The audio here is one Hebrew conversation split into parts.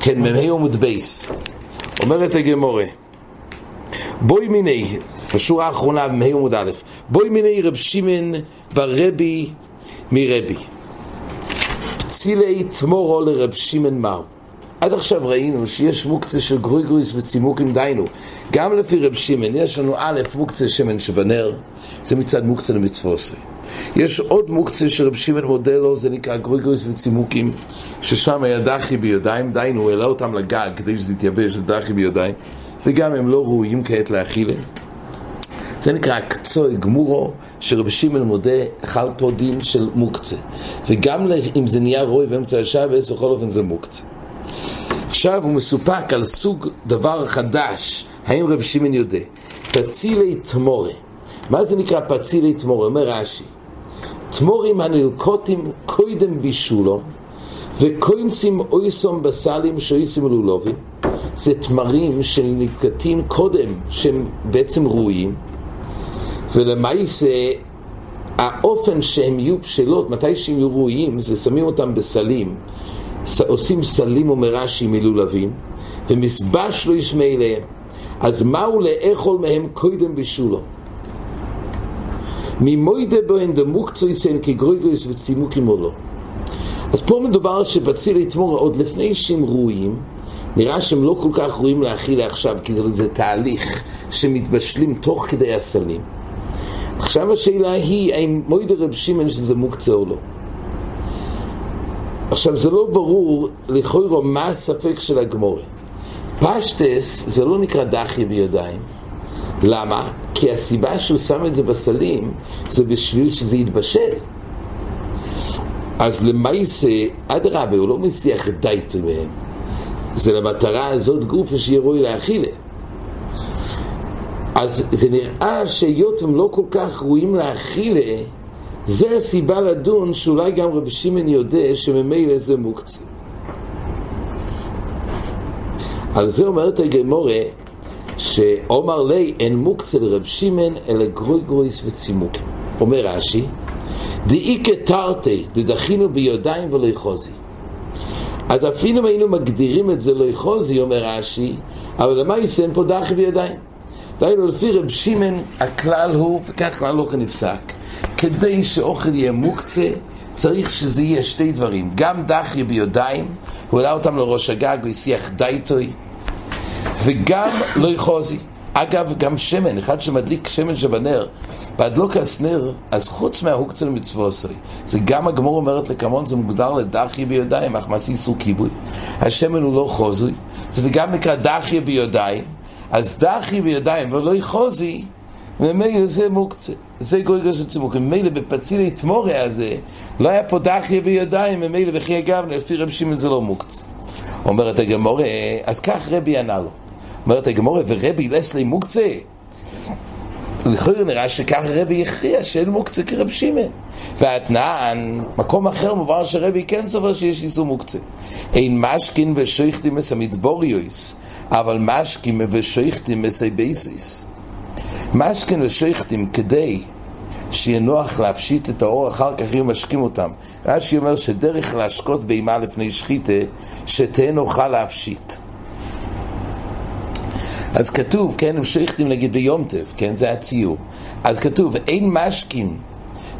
כן, מ"ה עמוד ב'. אומרת הגמרא, בעא מיניה, בשורה האחרונה במ"ה עמוד א', בעא מיניה רבי שמעון ברבי מרבי. פצעילי תמרה לרבי שמעון מהו. עד עכשיו ראינו שיש מוקצה של גרוגרות וצימוקים דיינו. גם לפי רב שמעון, יש לנו א', מוקצה שמן שבנר, זה מצד מוקצה למצוותו. יש עוד מוקצה שרב שמעון מודה לו, זה נקרא גרוגרות וצימוקים, ששם היה דחי ביודיים, דיינו, הוא העלה אותם לגג כדי שזה יתייבש, זה דחי ביודיים, וגם הם לא ראויים כעת להאכילה. זה נקרא קצוי גמורו, שרב שמעון מודה אכל פה דין של מוקצה. וגם אם זה נהיה רוי באמצע השבס, בכל אופן זה מוקצה. עכשיו הוא מסופק על סוג דבר חדש, האם רב שמעון יודע? פצילי תמורה. מה זה נקרא פצילי תמורה? אומר רש"י, תמורים הנלקוטים קודם בישולו וקוינסים אויסום בסלים שויסים לולובים זה תמרים שנלקטים קודם שהם בעצם ראויים. ולמעשה האופן שהם יהיו בשלות, מתי שהם יהיו ראויים, זה שמים אותם בסלים. עושים סלים ומרשי מלולבים ומסבש לא ישמע אליהם אז מהו לאכול מהם קודם בשולו ממוידה בוהן דמוקצויסן כגרויגויס וצימוקים או לא אז פה מדובר שבציל יתמור עוד לפני שהם ראויים נראה שהם לא כל כך ראויים להכיל עכשיו כי זה תהליך שמתבשלים תוך כדי הסלים. עכשיו השאלה היא האם מוידה רב שמעון שזה מוקצה או לא עכשיו זה לא ברור לכאורה מה הספק של הגמורי פשטס זה לא נקרא דחי בידיים. למה? כי הסיבה שהוא שם את זה בסלים זה בשביל שזה יתבשל. אז למעשה, אדרבה, הוא לא מסיח דייטו מהם. זה למטרה הזאת גוף שיהיה רואי להאכילה אז זה נראה שהיות הם לא כל כך ראויים להאכילה זה הסיבה לדון שאולי גם רבי שמעון יודע שממילא זה מוקצה. על זה אומרת הגמורה שאומר לי אין מוקצה לרב שמעון אלא גרוי גרויס וצימוקים. אומר רש"י דאיקה תרתי דדחינו ביודיים ולא יחוזי אז אפילו אם היינו מגדירים את זה לא יחוזי אומר רש"י אבל למה יסן פה דחי בידיים? דהיינו לפי רב שמעון הכלל הוא וכך כלל לא נפסק כדי שאוכל יהיה מוקצה, צריך שזה יהיה שתי דברים. גם דחי ביודיים, הוא העלה אותם לראש הגג, הוא הסיח דייטוי, וגם לא יחוזי. אגב, גם שמן, אחד שמדליק שמן שבנר, בהדלוק הסנר, אז חוץ מההוקצה למצווסוי, זה גם הגמור אומרת לקמון, זה מוגדר לדחי ביודיים, אך מעשי איסור כיבוי. השמן הוא לא חוזוי, וזה גם נקרא דחי ביודיים, אז דחי ביודיים ולא יחוזי, וממילא זה מוקצה. זה גויגר של צימוק. ממילא בפצילי תמורה הזה, לא היה פה דחיה בידיים, ממילא וכי אגב, לפי רב שמעון זה לא מוקצה. אומרת הגמרא, אז כך רבי ענה לו. אומרת הגמרא, ורבי לית ליה מוקצה. לכאורה נראה שכך רבי הכריע שאין מוקצה כרב שמעון. והתנן, מקום אחר מובן שרבי כן סובר שיש איסור מוקצה. אין משקין ושוחטין את המדבריות, אבל משקין ושוחטין את הבייתות. משקין ושוחטין כדי שיהיה נוח להפשיט את האור, אחר כך הם משקים אותם. רש"י אומר שדרך להשקות בהמה לפני שחיטה, שתהיה נוחה להפשיט. אז כתוב, כן, הם שוחטים נגיד ביום טוב, כן, זה הציור. אז כתוב, אין משקים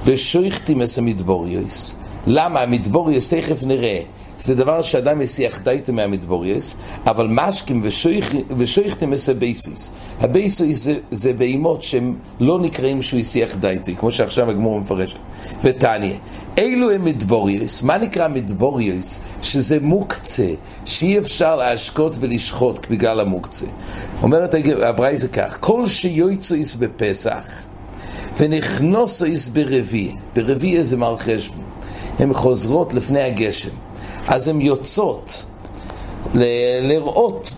ושוחטים את המדבריות. למה? המדבריות, תכף נראה. זה דבר שאדם מסיח דעתו מהמדבריות, אבל משקים ושוחטים את הבייתות. הבייתות זה, זה בהמות שהם לא נקראים שהוא הסיח דעתו, כמו שעכשיו הגמרא מפרש. ותניא, אלו הן מדבריות, מה נקרא מדבריות? שזה מוקצה, שאי אפשר להשקות ולשחוט בגלל המוקצה. אומרת הברייתא כך, כל שיוצאות בפסח, ונכנסות ברביעה, ברביעה זה מרחשוון, הן חוזרות לפני הגשם. אז הן יוצאות ל- לרעות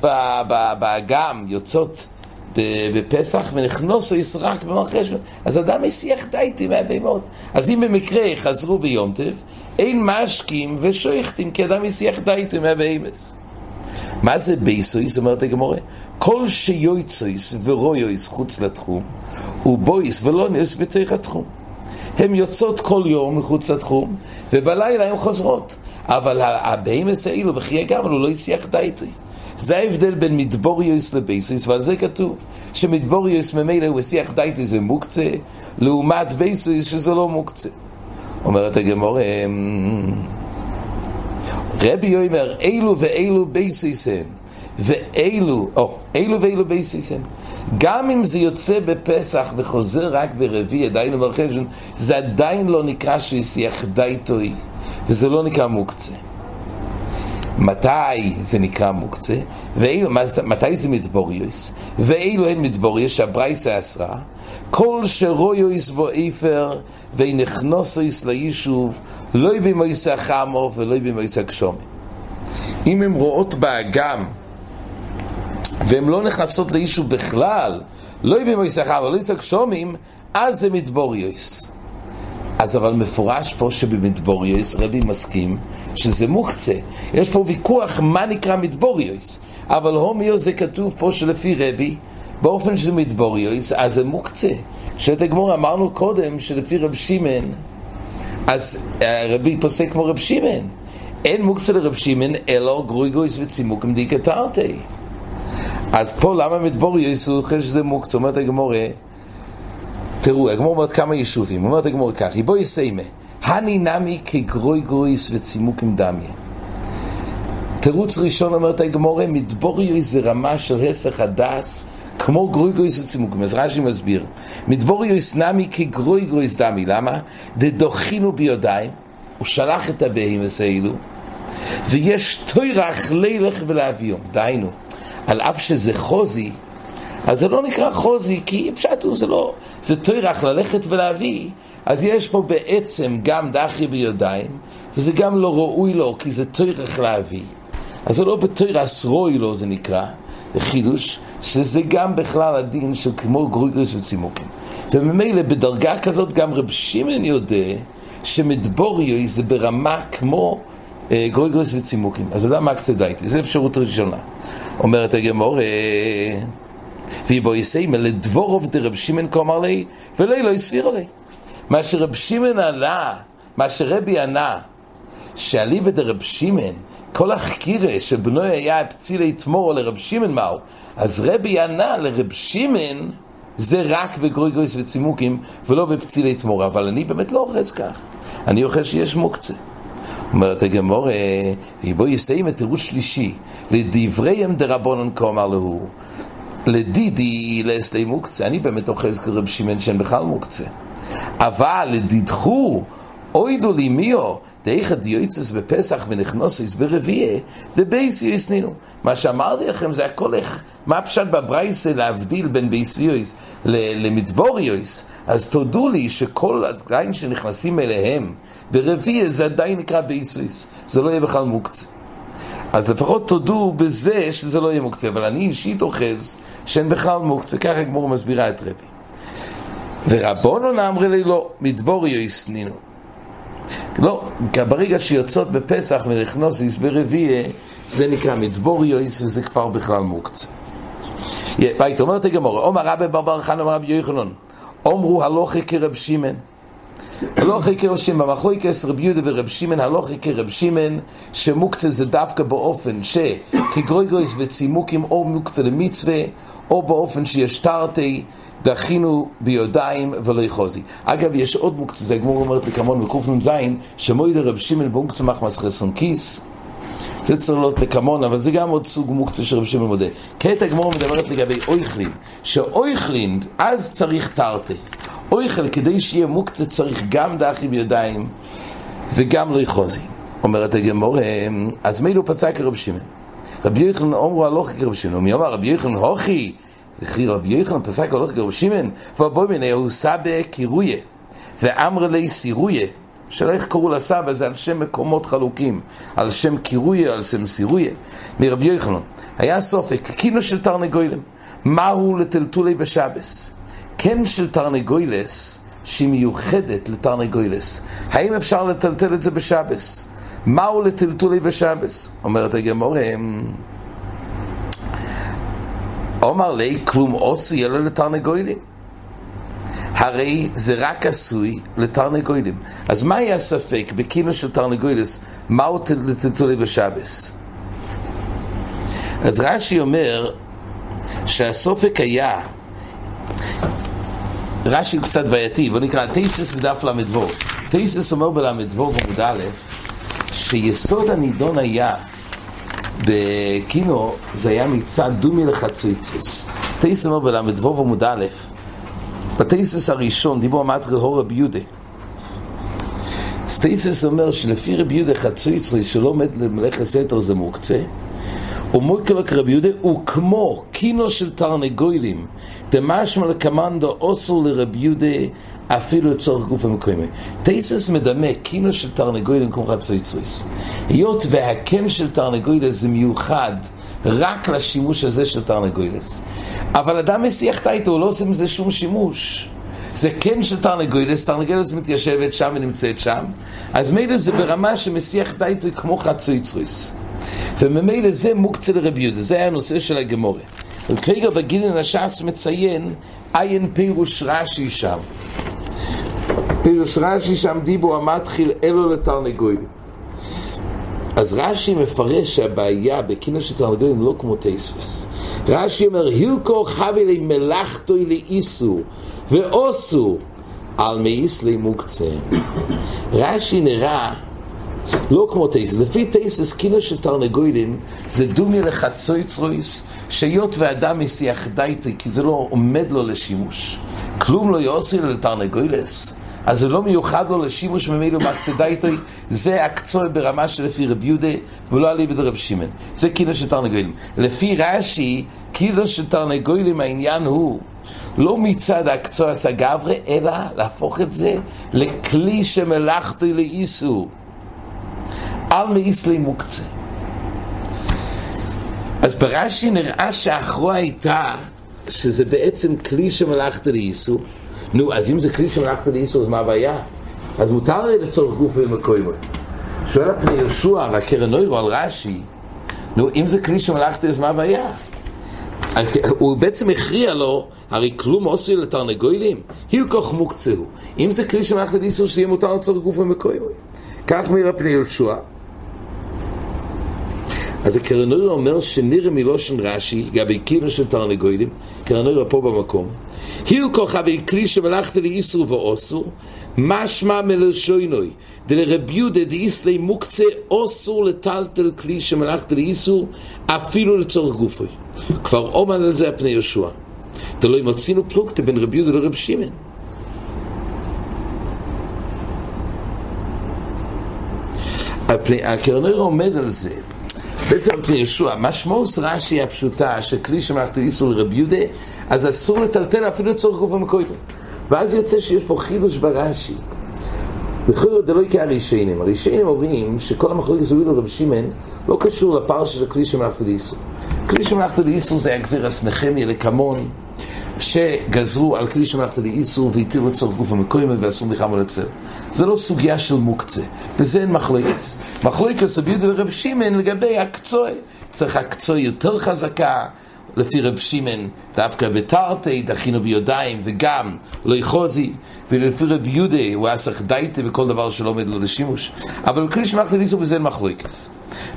באגם, יוצאות בפסח ונכנסות רק במרחש אז אדם מסיח דייטי מהבהמות. אז אם במקרה חזרו ביום טוב אין משקים ושוחטים כי אדם מסיח דעתו מהבהמות מה זה בייתות? אומרת הגמרא כל שיוצאות ורועות חוץ לתחום ובאות ולנות בתוך התחום. הן יוצאות כל יום מחוץ לתחום ובלילה הן חוזרות אבל הבהמות האלו בכלל הוא לא הסיח דעתו. זה ההבדל בין מדבריות לבייתות, ועל זה כתוב שמדבריות ממילא הוא הסיח דייטי זה מוקצה, לעומת בייתות שזה לא מוקצה. אומרת הגמרא, אמ, רבי אומר, אלו ואלו בייתות הן, ואלו, או, אלו ואלו בייתות הן. גם אם זה יוצא בפסח וחוזר רק ברביעה, עדיין, מרחשוון, זה עדיין לא נקרא שהוא הסיח דייטוי, וזה לא נקרא מוקצה. מתי זה נקרא מוקצה, ואילו, מתי זה מדבוריוס, ואילו אין מדבוריוס, שהברייסה אסרה, כל שרויוס בו איפר, ונכנוסויס ליישוב, לא במויס החמו ולא במויס הגשומי. אם הן רואות באגם, והן לא נכנסות ליישוב בכלל, לא במויס החמו ולא במויס הגשומים, אז זה מדבוריוס. אז אבל מפורש פה שבמדבוריוס רבי מסכים שזה מוקצה. יש פה ויכוח מה נקרא מדבוריוס, אבל הומיו זה כתוב פה שלפי רבי, באופן שזה מדבוריוס, אז זה מוקצה. שאת הגמור אמרנו קודם שלפי רב שמען, אז אה, רבי פוסק כמו רב שמען. אין מוקצה לרב שמען אלא גרויגויס וצימוק מדיקה תרתי. אז פה למה מדבריות הוא חושב שזה מוקצה? אומרת הגמרא תראו, הגמרא אומרת כמה יישובים, אומרת הגמרא כך, איבעית אימא, הני נמי כגרוגרות וצימוקים דמיין. תירוץ ראשון אומרת הגמרא, מדבריות זה רמה של היסח הדעת, כמו גרוגרות וצימוקים. אז רש"י מסביר, מדבריות נמי כגרוגרות דמי, למה? דדחינהו בידיים, הוא שלח את הבהמות האלו, ויש תוירך לילך ולהביום, דהיינו, על אף שזה חוזי, אז זה לא נקרא חוזי, כי פשט הוא, זה לא, זה תוירך ללכת ולהביא, אז יש פה בעצם גם דחי בידיים, וזה גם לא ראוי לו, כי זה תוירך להביא. אז זה לא בתוירס רוי לו זה נקרא, זה חידוש, שזה גם בכלל הדין של כמו גרוגרס וצימוקים. וממילא בדרגה כזאת גם רב שמעון יודע שמדבוריו זה ברמה כמו אה, גרוגרס וצימוקים. אז זה למה אקצדייטי, זו אפשרות ראשונה. אומרת הגמור, אה, ויבוא יסיימה לדבורוב דרב שמעון כאמר לי, ולא לא יסביר לי. מה שרב שמעון ענה, מה שרבי ענה, שאליבא דרב שמעון, כל החקירה שבנוי היה פצילי תמורו לרב שמעון מהו, אז רבי ענה לרב שמעון, זה רק בגרויגויס וצימוקים ולא בפצילי תמורה, אבל אני באמת לא אוחז כך, אני אוחז שיש מוקצה. אומרת הגמור, בוא יסיים את תירוץ שלישי, לדבריהם דרבונן כאמר להו, לדידי לאסלי מוקצה, אני באמת אוחז כרב שמעון שאין בכלל מוקצה. אבל לדידחו, אוידו לי מיו, דאיכא דיועצס בפסח ונכנוסס ברביעי, דבייס יסנינו. מה שאמרתי לכם זה הכל איך, מה פשט בברייסה להבדיל בין בייסיוס למדבוריוס, אז תודו לי שכל עדיין שנכנסים אליהם ברביעי זה עדיין נקרא בייסיוס, זה לא יהיה בכלל מוקצה. אז לפחות תודו בזה שזה לא יהיה מוקצה, אבל אני אישית אוחז שאין בכלל מוקצה, ככה הגמור מסבירה את רבי. ורבונו נאמרי לי לא, מדבוריו יסנינו. לא, ברגע שיוצאות בפסח ונכנוסיס ברביעי, זה נקרא מדבוריוס וזה כבר בכלל מוקצה. בית אומרת הגמור, עומר רבי ברבר חנא רבי יוחנן, אומרו הלוכי כרב שמעון הלוכי שמעון, במחלוקס רב יהודה ורב שמעון, הלוכי כרב שמעון, שמוקצה זה דווקא באופן שכגרויגויס וצימוקים או מוקצה למצווה, או באופן שיש תרתי, דחינו ביודיים ולא יחוזי. אגב, יש עוד מוקצה, זה הגמור אומרת לקמון בקנ"ז, שמוידה רב שמעון במוקצה מחמס חסון כיס, זה צריך להיות לקמון, אבל זה גם עוד סוג מוקצה של רב שמעון מודה. כעת הגמור מדברת לגבי אויכלין, שאויכלין, אז צריך תרתי. אויכל, כדי שיהיה מוקצה צריך גם דחי בידיים וגם לא יחוזי. אומרת הגמור, אז מילא פסק רב שמעון. רבי יוחנן אומרו הלוכי כרב שמעון, מי אמר רבי יוחנן הוכי, וכי רבי יוחנן פסק הלוכי כרב שמעון, ובוא מן הוא סבא קירויה, ואמר לי סירויה, שלא איך קראו לסבא, זה על שם מקומות חלוקים, על שם קירויה, על שם סירויה, מרבי יוחנן. היה סופק, קינו של תרנגוילם, מהו לטלטולי בשבס? כן של תרנגוילס שהיא מיוחדת לתרנגוילס. האם אפשר לטלטל את זה בשבס? מהו לטלטולי בשבס? אומרת הגמורה, אומר לי, כלום עושי יהיה לו לתרנגוילים. הרי זה רק עשוי לתרנגוילים. אז מה היה הספק בקינו של תרנגוילס? מהו תלתולי בשבס? אז רש"י אומר שהסופק היה, רש"י הוא קצת בעייתי, בוא נקרא תייסס בדף ל"ו. תייסס אומר בל"ו עמוד א', שיסוד הנידון היה בקינו, זה היה מצד דומי לחצויצוס. תייסס אומר בל"ו עמוד א', בתייסס הראשון דיבור המטריל הור רבי יהודה. סטייסס אומר שלפי רבי יהודה חצויצרי שלא עומד למלאכת סתר זה מוקצה ומוקלק רבי יהודה הוא כמו קינו של תרנגוילים דמשמע לקמנדו אוסו לרבי יהודה אפילו לצורך גוף המקוימי. טייסס מדמה קינו של תרנגוילים כמו חצויצריס. היות והקן של תרנגוילס זה מיוחד רק לשימוש הזה של תרנגוילס. אבל אדם מסיח טייטו, הוא לא עושה מזה שום שימוש. זה כן של תרנגוילס, תרנגוילס מתיישבת שם ונמצאת שם, אז מילא זה ברמה שמסיח טייטו כמו חצויצריס. וממילא זה מוקצה לרבי יהודה, זה היה הנושא של הגמורה. וכרגע בגילן הש"ס מציין עין פירוש רש"י שם. פירוש רש"י שם דיבו המתחיל אלו לתרנגוילים. אז רש"י מפרש שהבעיה בקינה של תרנגוילים לא כמו טייספס. רש"י אומר, הילקו חבי לי מלאכתו לאיסו ואוסו על מאיס מוקצה. רש"י נראה לא כמו טייסס. לפי טייסס, קינו של תרנגוילים זה דומי לחצוי צרויס, שהיות ואדם מסיח דייטי, כי זה לא עומד לו לשימוש. כלום לא לו לתרנגוילס. אז זה לא מיוחד לו לשימוש ממילא מקצה דייטי, זה הקצוי ברמה של לפי רב יהודה, ולא עלי בדי רב שמעון. זה קינו של תרנגוילים. לפי רש"י, קינו של תרנגוילים העניין הוא לא מצד הקצוע הסגברה, אלא להפוך את זה לכלי שמלאכתי לאיסור. על מאיסלי מוקצה. אז ברש"י נראה שהאחרוע הייתה שזה בעצם כלי שמלאכת לאיסור. נו, אז אם זה כלי שמלאכת לאיסור, אז מה הבעיה? אז מותר לי לצורך גוף ומקוימו. שואל הפני יהושע והקרן אוירו על רש"י, נו, אם זה כלי שמלאכת, אז מה הבעיה? הוא בעצם הכריע לו, הרי כלום עושה לתרנגוילים, הילקוך מוקצהו. אם זה כלי שמלאכת לאיסור, שיהיה מותר לצורך גוף ומקוימו. כך מאיר הפני יהושע. אז הקרנויר אומר שנראה מלושן רש"י, גבי קינו של תרנגוילים, קרנויר פה במקום, הילקוך אבי כלי שמלאכת לאיסור ואוסור, משמע מלשוינוי, דלרבי יהודה דאיסלי מוקצה אוסור לטלטל כלי שמלאכת לאיסור, אפילו לצורך גופוי. כבר עומד על זה הפני יהושע. דלוי מוצינו פלוגתא בין רבי יהודה לרב שמעון. הקרנויר עומד על זה בעצם פני ישוע, משמעות רש"י הפשוטה שכלי שמלאכת איסור לרבי יהודה, אז אסור לטלטל אפילו לצורך גוף המקודם. ואז יוצא שיש פה חידוש ברש"י. לכאורה דלוי כהרישיינים. הרישיינים אומרים שכל המחלוקת זוהי לרבי שמעון לא קשור לפרשה של כלי שמלאכת איסור. כלי שמלאכת איסור זה הגזירס נחמיה לקמון, שגזרו על כלי שמלאכת לאיסור והתירו לצורך גוף המקוימת ואסור מלחמה לצל. זה לא סוגיה של מוקצה, בזה אין מחלוקס. מחלוקס רבי יהודה ורב שמעון לגבי הקצוי. צריך הקצוי יותר חזקה, לפי רב שמעון, דווקא בתרתי, דחינו ביודיים, וגם לא יחוזי, ולפי רב יהודה, הוא היה צריך דייטה בכל דבר שלא עומד לו לשימוש. אבל כלי שמלאכת לאיסור בזה אין מחלוקס.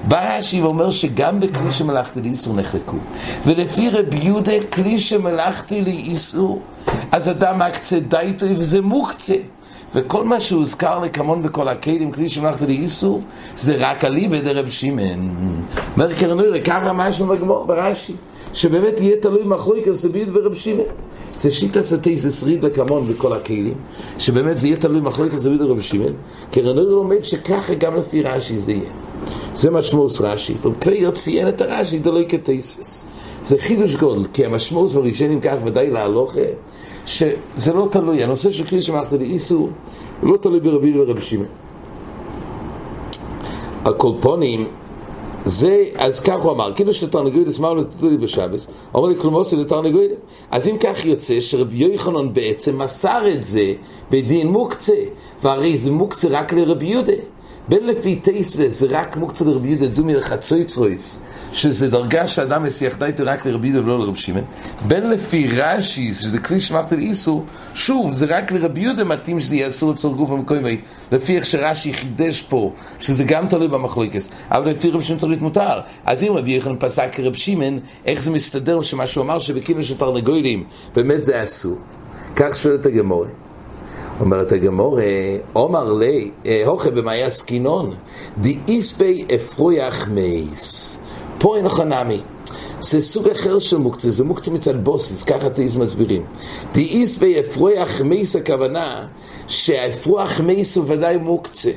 בא רש"י ואומר שגם בכלי שמלאכתי לאיסור נחלקו. ולפי רבי יהודה, כלי שמלאכתי לאיסור, אז אדם מקצה דייטו וזה מוקצה. וכל מה שהוזכר לקמון בכל הכלים, כלי שמלאכתי לאיסור, זה רק עלי בידי רב שמעון. אומר קרנוירה, ככה משהו בגמור ברש"י, שבאמת יהיה תלוי מחלוקת סבית ורב שמעון. זה שיטה סטייס ריד לקמון בכל הכלים, שבאמת זה יהיה תלוי מחלוקת סבית ורב שמעון. קרנוירה לומד שככה גם לפי רש"י זה יהיה. זה משמעות רש"י, ופרייר ציין את הרש"י דלוי כתייסס. זה חידוש גודל, כי המשמעות בראשונים כך ודאי להלוכה, שזה לא תלוי, הנושא של כלי שמערכת לאיסור, הוא לא תלוי ברבי ורבי שמעון. הקולפונים, זה, אז כך הוא אמר, כאילו שתרנגוידס מר לתתו לי בשבס, אומר לי כלומוס לתרנגוידס. אז אם כך יוצא שרבי יוחנן בעצם מסר את זה בדין מוקצה, והרי זה מוקצה רק לרבי יהודה. בין לפי טייסלס זה רק מוקצה לרבי יהודה דומי לחצויצרויס, שזה דרגה שאדם מסיח דייטו רק לרבי יהודה ולא לרבי שמעון, בין לפי רש"י, שזה כלי שמחתי לאיסור, שוב, זה רק לרבי יהודה מתאים שזה יהיה אסור לצור גוף המקומי, לפי איך שרש"י חידש פה, שזה גם תלוי במחלוקס, אבל לפי רבי שמעון צריך להיות מותר. אז אם רבי יחנן פסק כרבי שמעון, איך זה מסתדר שמה שהוא אמר שבקינו של תרנגולים, באמת זה אסור. כך שואלת הגמורת. אומרת הגמור, עומר לי, הוכה במאי עסקינון, איספי אפרויח מייס. פה אין לך נמי. זה סוג אחר של מוקצה, זה מוקצה מצד בוסיס, ככה תאיז מסבירים. די איספי אפרויח מייס הכוונה שהאפרוח מייס הוא ודאי מוקצה.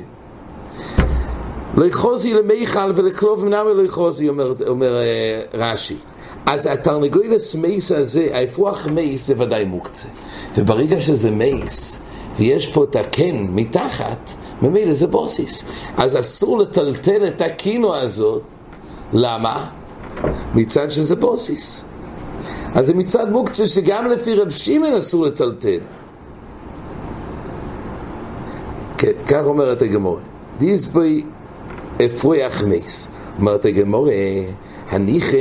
יחוזי למיכל ולכלוב מנמי יחוזי, אומר, אומר רש"י. אז התרנגולס מייס הזה, האפרוח מייס זה ודאי מוקצה. וברגע שזה מייס, ויש פה את הקן מתחת, ממילא זה בוסיס. אז אסור לטלטל את הקינו הזאת. למה? מצד שזה בוסיס. אז זה מצד מוקצה שגם לפי רב שמעון אסור לטלטל. כן, כך אומרת הגמורה. דיסבוי אפרויח מייס. אומרת הגמורה, הניחה,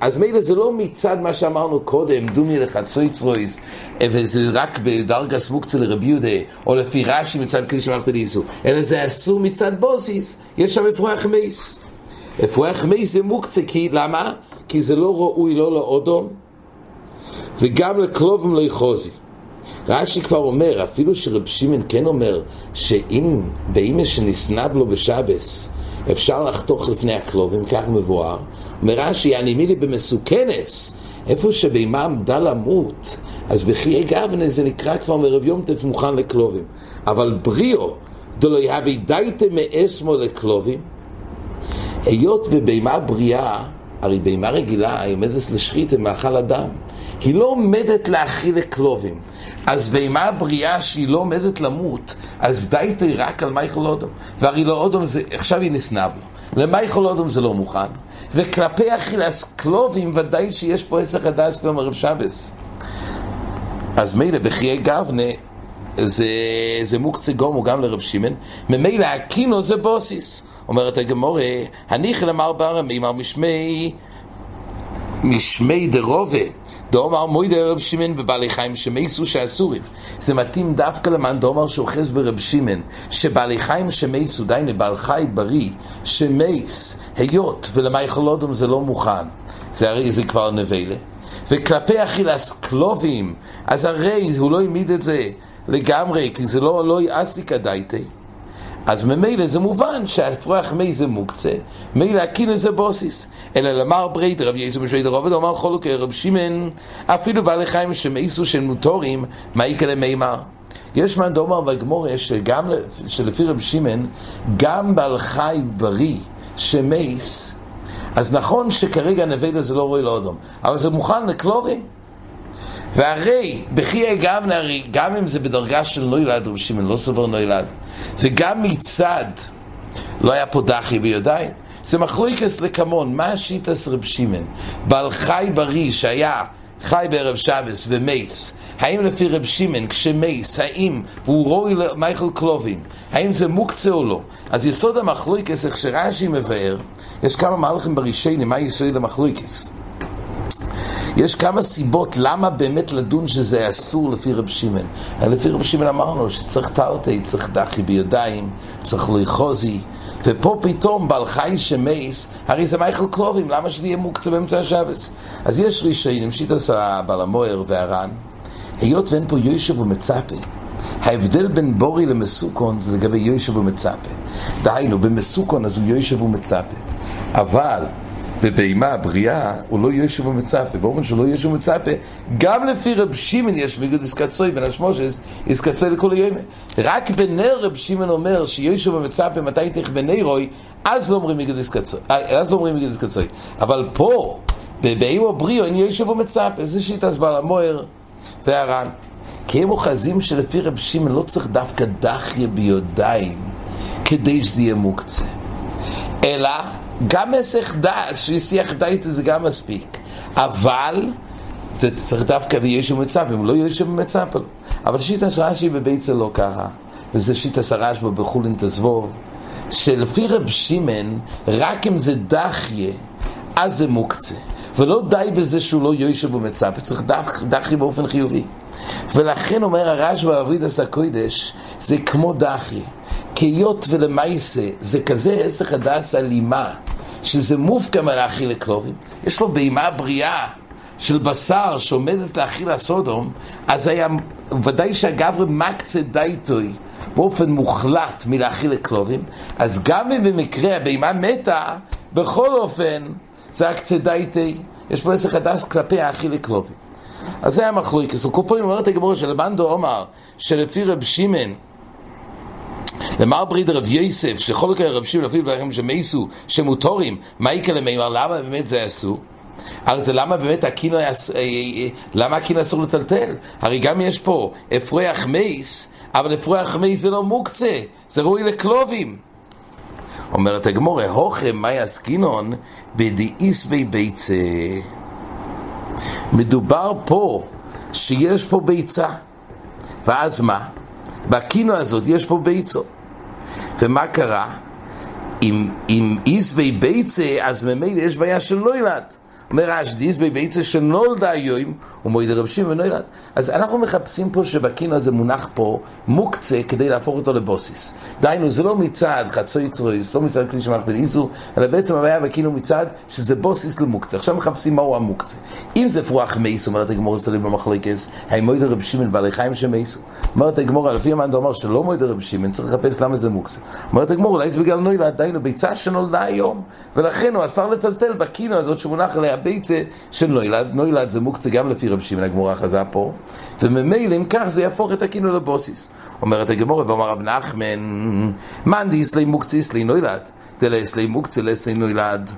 אז מילא זה לא מצד מה שאמרנו קודם, דומי לחצויצרויס, וזה רק בדרגה סמוקצה לרבי יהודה, או לפי רש"י מצד כלי שמערכת לאיסור, אלא זה אסור מצד בוסיס, יש שם אפרוח מייס. אפרוח מייס זה מוקצה, כי למה? כי זה לא ראוי לא לאודום, וגם לכלובם לא יחוזי. רש"י כבר אומר, אפילו שרב שמעון כן אומר, שאם באימא שנסנב לו בשבס, אפשר לחתוך לפני הכלובים, כך מבואר. אומר רש"י, אני מילי במסוכנס, איפה שבהמה עמדה למות, אז בחיי גבנה זה נקרא כבר מרב יום טף מוכן לכלובים. אבל בריאו, דלא יהבי דייתם מאסמו לכלובים, היות ובהמה בריאה, הרי בהמה רגילה, היא עומדת לשחית, מאכל אדם. היא לא עומדת להאכיל לכלובים. אז בהמה בריאה שהיא לא עומדת למות, אז די תהיה רק על מייכל אודום. והרי לא אודום זה, עכשיו היא נסנב לו. למייכל אודום זה לא מוכן. וכלפי אכילס קלובים ודאי שיש פה עשר הדס כמו מרב שבס. אז מילא בחיי גבנה זה, זה מוקצה גומו גם לרב שמעון, ממילא הקינו זה בוסיס. אומרת הגמורה, הניחי למר ברמי, מר משמי, משמי דרובה. דאמר מוידה רב שמעון בבעלי חיים שמייסו שאסורים. זה מתאים דווקא למען דאמר שאוחז ברב שמעון, שבעלי חיים שמייסו, די לבעל חי בריא, שמייס, היות ולמייכל אודום זה לא מוכן. זה הרי זה כבר נבלה. וכלפי אכילס קלובים, אז הרי הוא לא העמיד את זה לגמרי, כי זה לא, לא יעסיקה דייטי. אז ממילא זה מובן שהאפרוח מי זה מוקצה, מילא הקינא זה בוסיס. אלא למר בריידר, רב יסו משוי דרובד, אמר חולוקי רב שמעון, אפילו בעלי חיים שמאיסו של מוטורים, מה יקרה מימר? יש מאן דומר בגמורה שגם, שלפי רב שמעון, גם בעל חי בריא שמייס, אז נכון שכרגע נבלה זה לא רואה לאודום, אבל זה מוכן לכלובים. והרי בחיי גבנה, הרי גם אם זה בדרגה של נוילד, רבי שמעון לא סובר נוילד, וגם מצד לא היה פה דחי בידיים, זה מחלוקס לקמון, מה השיטס רב שמעון? בעל חי בריא שהיה חי בערב שבס ומייס, האם לפי רב שמעון כשמייס, האם הוא רואי למייכל קלובים, האם זה מוקצה או לא? אז יסוד המחלוקס, איך שרש"י מבאר, יש כמה מהלכים ברישיינים, מה יסוד המחלוקס? יש כמה סיבות למה באמת לדון שזה אסור לפי רב שמעון. לפי רב שמעון אמרנו שצריך תרתי, צריך דחי בידיים, צריך לאחוזי, ופה פתאום בעל חי שמייס, הרי זה מייכל קלובים, למה שזה יהיה מוקצה באמצע השבס? אז יש רישיינים, שיטוס הבעל המוהר והר"ן, היות ואין פה יושב ומצפה, ההבדל בין בורי למסוכון זה לגבי יושב ומצפה. דהיינו, במסוכון אז הוא יושב ומצפה. אבל בבהמה בריאה הוא לא יושב ומצפה, באופן שלא יושב ומצפה, גם לפי רב שמעון יש מיגוד איסקצוי בין השמושס, איסקצוי לכל היום. רק בנר רב שמעון אומר שיושב ומצפה מתי תך בנרוי, אז לא אומרים מיגוד איסקצוי, אז לא אומרים מיגוד איסקצוי. אבל פה, בבהמה בריאו אין יושב ומצפה, זה שיטס בעל המוהר והר"ן. כי הם אוחזים שלפי רב שמעון לא צריך דווקא דחיה ביודיים כדי שזה יהיה מוקצה. אלא גם מסך דס, שישיח דייטה זה גם מספיק. אבל זה צריך דווקא בישו מצפה, אם לא ישו מצפה. אבל שיטה רש"י בביצה לא ככה, וזה שיטה רשב"א בחולין תזבוב, שלפי רב שמען, רק אם זה דחיה, אז זה מוקצה. ולא די בזה שהוא לא יושב ומצפה, צריך דח, דחי באופן חיובי. ולכן אומר הרשב"א באבידס הקודש, זה כמו דחי. כיות ולמייסה, זה כזה עסק הדס אלימה, שזה מופקע מלהאכיל לכלובים. יש לו בהמה בריאה של בשר שעומדת להאכיל הסודום, אז היה ודאי שהגברי מקצה דייטוי באופן מוחלט מלהאכיל לכלובים, אז גם אם במקרה הבהמה מתה, בכל אופן זה הקצה דייטי, יש פה עסק הדס כלפי האכיל לכלובים. אז זה היה מחלוקס. וכל פעם אומרת הגמורה של לבנדו אומר, שלפי רב שמעון, למר בריד רב יוסף, שלכל מקרה רב שמעון אפילו בהם שמייסו, שמוטורים, מה יקרה למימר, למה באמת זה עשו? הרי זה למה באמת הקינו, אה, אה, אה, למה הקינו אסור לטלטל? הרי גם יש פה אפרוח מייס, אבל אפרוח מייס זה לא מוקצה, זה ראוי לכלובים. אומרת הגמורה, הוכם מאי עסקינון בדאיס בי ביצה. מדובר פה שיש פה ביצה, ואז מה? בקינו הזאת יש פה ביצו. ומה קרה? אם, אם איס בי ביצה, אז ממילא יש בעיה של לא ילד. אומר רש"י, בביצה שנולדה היום, ומועד רב שמעון ונולד. אז אנחנו מחפשים פה שבקינו הזה מונח פה מוקצה כדי להפוך אותו לבוסיס. דהיינו, זה לא מצד חצוי צרוי, זה לא מצד כלי שמערכת איזו, אלא בעצם הבעיה בקינו מצד שזה בוסיס למוקצה. עכשיו מחפשים מהו המוקצה. אם זה פרוח מייס, אומרת הגמור אצלי במחלקס, מודה רב שמעון בעלי חיים שמייסו. אומרת הגמור, לפי המאן אומר שלא מודה רב שמעון, צריך לחפש למה זה מוקצה. אומרת הגמור, אולי זה בגלל נולד, דהיינו, ביצה שנולדה היום, ולכן הוא אסר לטלטל בקינו הזאת שמונח עליה הביצה של נוילד, נוילד זה מוקצה גם לפי רב שמעון הגמורה אוחזת פה, וממילא אם כך זה יהפוך את הקינו לבוסיס. אומרת הגמורה ואומר רב נחמן, מאן דיסלי מוקציס לי נוילד, דלסלי מוקצה לסלי נוילד.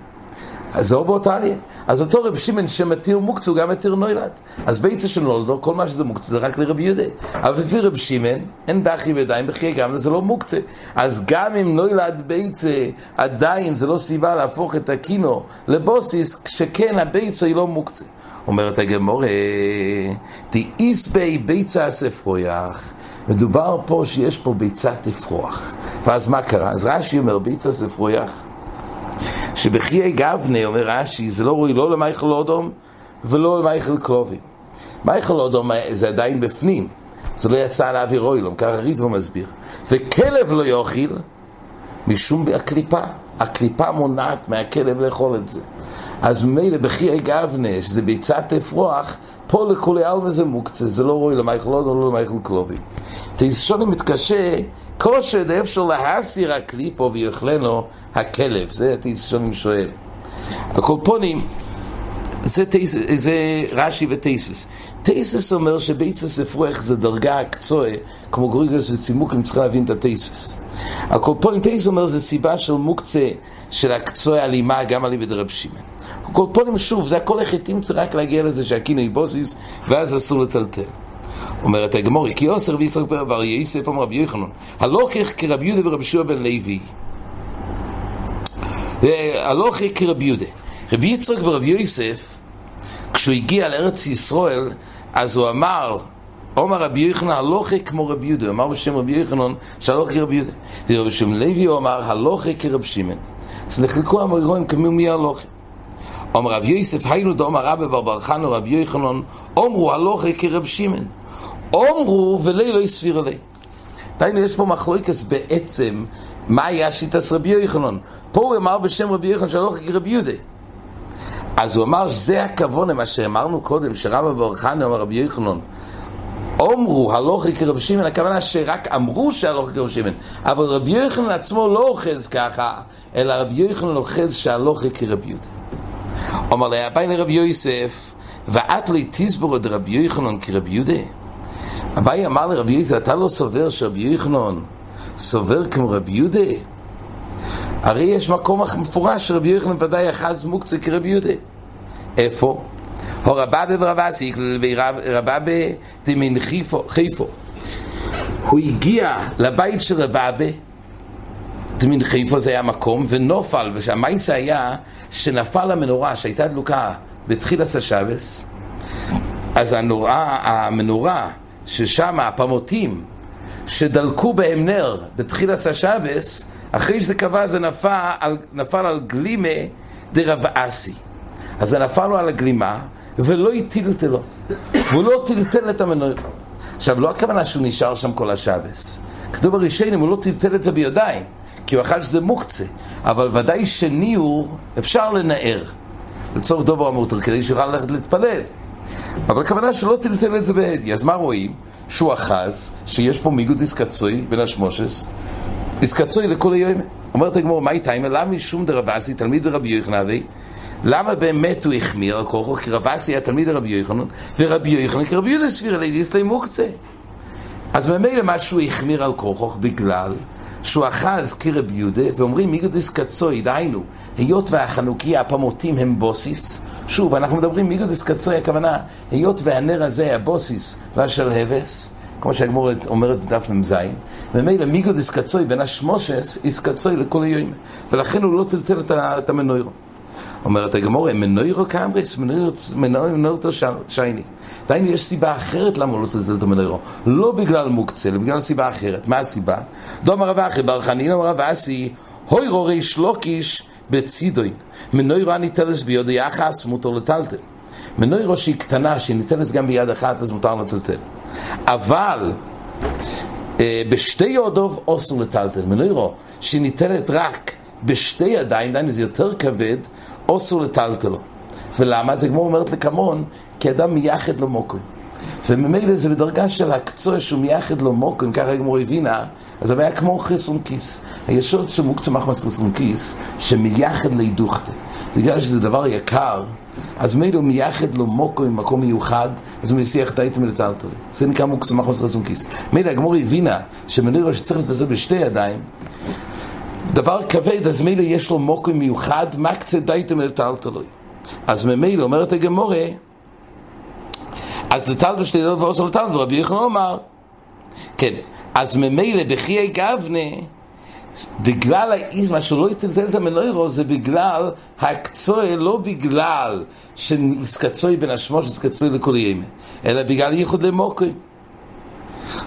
אז זהו באותה עלייה. אז אותו רב שמעון שמתיר מוקצה הוא גם מתיר נוילד. אז ביצה של נולדו, כל מה שזה מוקצה זה רק לרבי יהודה. אבל לפי רב שמעון, אין דחי בידיים בחיי גם זה לא מוקצה. אז גם אם נוילד ביצה, עדיין זה לא סיבה להפוך את הקינו לבוסיס, כשכן הביצה היא לא מוקצה. אומרת הגמורה, תאיס בי ביצה ספרויח. מדובר פה שיש פה ביצה תפרוח. ואז מה קרה? אז רש"י אומר ביצה ספרויח. שבחיי גבנה, אומר רש"י, זה לא ראוי לא למייכל אודום ולא למייכל קרובים. מייכל אודום זה עדיין בפנים, זה לא יצא לאוויר אוילום, ככה רידבו מסביר. וכלב לא יאכיל משום הקליפה. הקליפה מונעת מהכלב לאכול את זה. אז ממילא בחיי גבנה, שזה ביצת אפרוח, פה לכולי עלמא זה מוקצה, זה לא ראוי למייכל אודום, לא למייכל קרובים. תיסוני מתקשה כושר דה אפשר להסיר הקליפו ויאכלנו הכלב, זה תיס שאני שואל. הקולפונים, זה, זה רש"י וטייסס. טייסס אומר שביצס אפרוח זה דרגה הקצועה, כמו גריגוס וצימוקים צריכים להבין את הטייסס. הקולפונים, טייסס אומר זה סיבה של מוקצה של הקצועה אלימה גם על ידי רב. הקולפונים שוב, זה הכל החטאים צריך רק להגיע לזה שהקינו בוסיס ואז אסור לטלטל. אומרת הגמורי, כי אוסר ויצחק בר יסף אמר רבי יוחנן, הלוכך כרבי יהודה ורבי שועה בן לוי. הלוכך כרבי יהודה. רבי יצחק ורבי יוסף, כשהוא הגיע לארץ ישראל, אז הוא אמר, אומר רבי יוחנן, הלוכך כמו רבי יהודה. אמר בשם רבי יוחנן, שהלוכך כרבי יהודה. ורבי שמעון לוי אמר, הלוכך כרבי שמעון. אז נחלקו המורים כמי מי הלוכך. אומר רב יוסף, היינו דאמר רבי בר בר חנו רבי יוחנן, אומרו הלוכך כרבי שמעון. אומרו ולי לא יסביר עלי. דיינו, יש פה מחלוקס בעצם, מה היה שיטס רבי יוחנן. פה הוא אמר בשם רבי יוחנן שלא חכי רבי יהודה. אז הוא אמר שזה הכבוד למה שאמרנו קודם, שרבא ברכני אומר רבי יוחנן, אומרו הלוכי כרבי שמעון, הכוונה שרק אמרו שהלוכי כרבי שמעון, אבל רבי יוחנן עצמו לא אוחז ככה, אלא רבי יוחנן אוחז שהלוכי כרבי יהודה. אומר לה, הבא לרבי יוסף, ואת לי תסבור את רבי יוחנן כרבי יהודה. אביי אמר לרבי יהודה, אתה לא סובר שרבי יחנון סובר כמו רבי יהודה? הרי יש מקום מפורש שרבי יחנון ודאי אחז מוקצה כרבי יהודה. איפה? הו רבבה ורבסי, רבבה דמין חיפו. הוא הגיע לבית של רבבה, דמין חיפו זה היה מקום, ונופל, והמייסה היה שנפל המנורה שהייתה דלוקה בתחילת השבס, אז הנורה, המנורה ששם הפמותים שדלקו בהם נר בתחילת השבס, אחרי שזה קבע זה נפל נפל על גלימה דרב אסי. אז זה נפל לו על הגלימה ולא הטילת לו. והוא לא טלטל את המנורה. עכשיו, לא הכוונה שהוא נשאר שם כל השבס. כתוב בראשונים, הוא לא טלטל את זה בידיים, כי הוא אכל שזה מוקצה. אבל ודאי שניעור אפשר לנער. לצורך דובר המותר, כדי שיוכל ללכת להתפלל. אבל הכוונה שלא טלטל את זה בהדי. אז מה רואים? שהוא אחז, שיש פה מיגוד איסקצוי בין השמושס, איסקצוי לכל היום. אומרת הגמור, מה איתה? למה משום דרבסי, תלמיד רבי יוחנבי, למה באמת הוא החמיר על כוחו? כי רבסי היה תלמיד רבי יוחנן, ורבי יוחנן כרבי יהודה סביר לידיס מוקצה. אז ממילא מה שהוא החמיר על כוחו, בגלל שהוא אחז כרבי יהודה, ואומרים מיגודיס קצוי, דהיינו, היות והחנוכיה, הפמותים הם בוסיס, שוב, אנחנו מדברים מיגודיס קצוי, הכוונה, היות והנר הזה הבוסיס והשלהבס, כמו שהגמור אומרת בדף מ"ז, ומילא מיגודיס קצוי בין איס קצוי לכל היום, ולכן הוא לא טלטל את המנוירו. אומרת הגמור, מנוירו קמריס, מנוירו שייני. דהיינו, יש סיבה אחרת למה לא תזלזל את המנוירו. לא בגלל מוקצה, אלא בגלל סיבה אחרת. מה הסיבה? דום הרב אחי, בר חנין אמר רב אסי, הוי רורי שלוקיש בצידוין. מנוירו הניטלס ביד יחס, מותר לטלטל. מנוירו שהיא קטנה, שהיא ניטלס גם ביד אחת, אז מותר לטלטל. אבל... אה, בשתי יודוב אוסר לטלטל, מנוירו שהיא ניתנת רק בשתי ידיים, דהיינו זה יותר כבד, אוסר לטלטלו. ולמה? זה כמו אומרת לקמון, כי אדם מייחד לו מוקרים. וממילא זה בדרגה של הקצוע שהוא מייחד לו מוקרים, ככה הגמור הבינה, אז זה היה כמו חיסון כיס. הישוד של מוקצה מחמס חיסון כיס, שמייחד לידוכתה. בגלל שזה דבר יקר, אז מילא הוא מייחד לו מוקו עם מקום מיוחד, אז הוא מסיח את האיתם לטלטלי. זה נקרא מוקצה מחמס חיסון כיס. מילא הגמור הבינה שמנוירו שצריך לטלטל בשתי ידיים, דבר כבד, אז מילא יש לו מוקר מיוחד, מקצה דייתם לטלטלוי. אז ממילא אומרת הגמורה, אז לטלטל שתי דעות ועושה לטלטל, רבי יחנון אומר, כן, אז ממילא בחיי גבנה, בגלל האיזמה שהוא לא יטלטל את המנוירו, זה בגלל הקצוי, לא בגלל שקצוי בין השמוש וקצוי לכל ימי, אלא בגלל ייחוד למוקרים.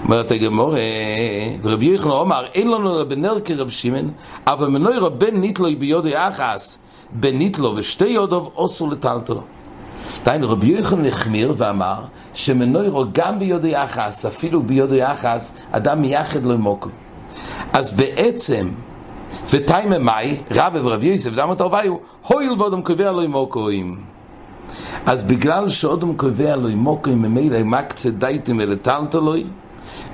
אומרת הגמור, ורבי יוחנן אומר, אין לנו בנר כרב שמעון, אבל מנוי רבן ניטלוי ביודי אחס, בניטלו ושתי יודוב אוסו לטלטלו. דהיינו, רבי יוחנן החמיר ואמר שמנוירו גם ביודי אחס, אפילו ביודי אחס, אדם מייחד לו מוקו. אז בעצם, ותיימה מאי, רבי ורבי יוסף, דם התרוויו, הויל ואודם קובע לו מוקוים. אז בגלל שאודם קובע לו מוקוים, ממילא מקצה דייטים ולטלטלוי,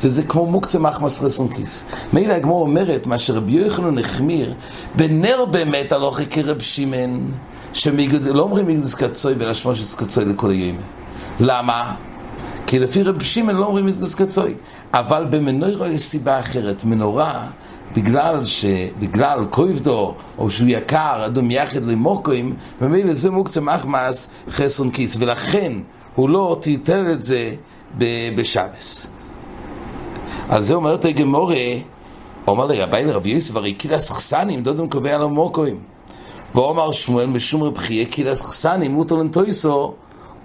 וזה כמו מוקצה מחמס חסון כיס. מילא הגמור אומרת, מה שרבי יוחנן החמיר, בנר באמת הלוכי כרב שמעון, שלא אומרים מיגדס קצוי ולשמושס קצוי לכל היום. למה? כי לפי רב שמעון לא אומרים מיגדס קצוי. אבל במנוירו יש סיבה אחרת. מנורה, בגלל שבגלל כויבדו, או שהוא יקר, אדום יחד למוקוים, ומילא זה מוקצה מחמס חסון כיס. ולכן הוא לא טלטל את זה בשבס. על זה אומרת הגמורה, אומר לי, רבי לרב יוסף, הרי קילס חסנים, דודם קובע לו מוקוים. ואומר שמואל, משום רב חייה, קילס חסנים, לנטויסו,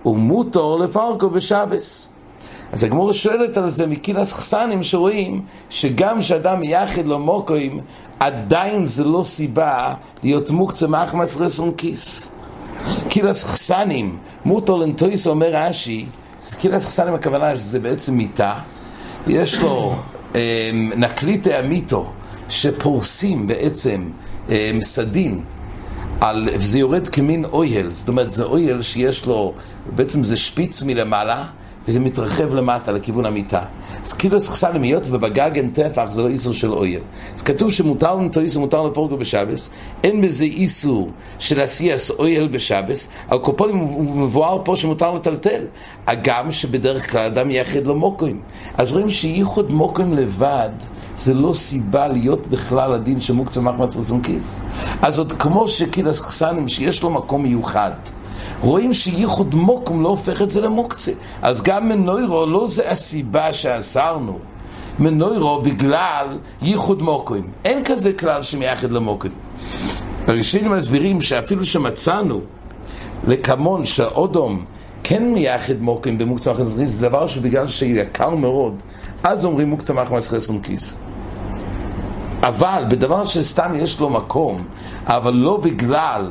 ומוטו לפרקו בשבס. אז הגמורה שואלת על זה מקילס חסנים שרואים שגם שאדם יחד לו מוקוים, עדיין זה לא סיבה להיות מוקצה מאחמס רסון כיס. קילס חסנים, מוטו לנטויסו אומר רש"י, קילס חסנים הכוונה שזה בעצם מיטה, יש לו אה, נקליטי המיטו שפורסים בעצם אה, סדין על, וזה יורד כמין אויל, זאת אומרת זה אויל שיש לו, בעצם זה שפיץ מלמעלה וזה מתרחב למטה לכיוון המיטה. אז כאילו סכסנים, היות ובגג אין טפח זה לא איסור של אויל. אז כתוב שמותר לנטו איסור, מותר לפורגו בשבס, אין בזה איסור של עשייס אויל בשבס, על הוא מבואר פה שמותר לטלטל. הגם שבדרך כלל אדם יחד לו מוקוים. אז רואים שייחוד מוקוים לבד זה לא סיבה להיות בכלל הדין שמוקצה מחמץ רצון כיס. אז עוד כמו שכאילו סכסנים שיש לו מקום מיוחד. רואים שייחוד מוקום לא הופך את זה למוקצה. אז גם מנוירו לא זה הסיבה שאסרנו. מנוירו בגלל ייחוד מוקוים. אין כזה כלל שמייחד למוקוים. הראשונים מסבירים שאפילו שמצאנו לקמון שאודום כן מייחד מוקוים במוקצה מחמס חסון זה דבר שבגלל שהוא יקר מאוד, אז אומרים מוקצה מחמס חסון כיס. אבל בדבר שסתם יש לו מקום, אבל לא בגלל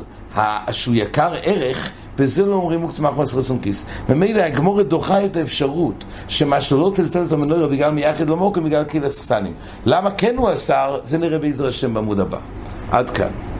שהוא יקר ערך, בזה לא אומרים מוקצה מאחמוס חסון כיס. ממילא הגמורת דוחה את האפשרות שמה שלא טלטל את המנורה בגלל מייחד מוקם, בגלל קהילת ססנים. למה כן הוא אסר? זה נראה בעזר השם בעמוד הבא. עד כאן.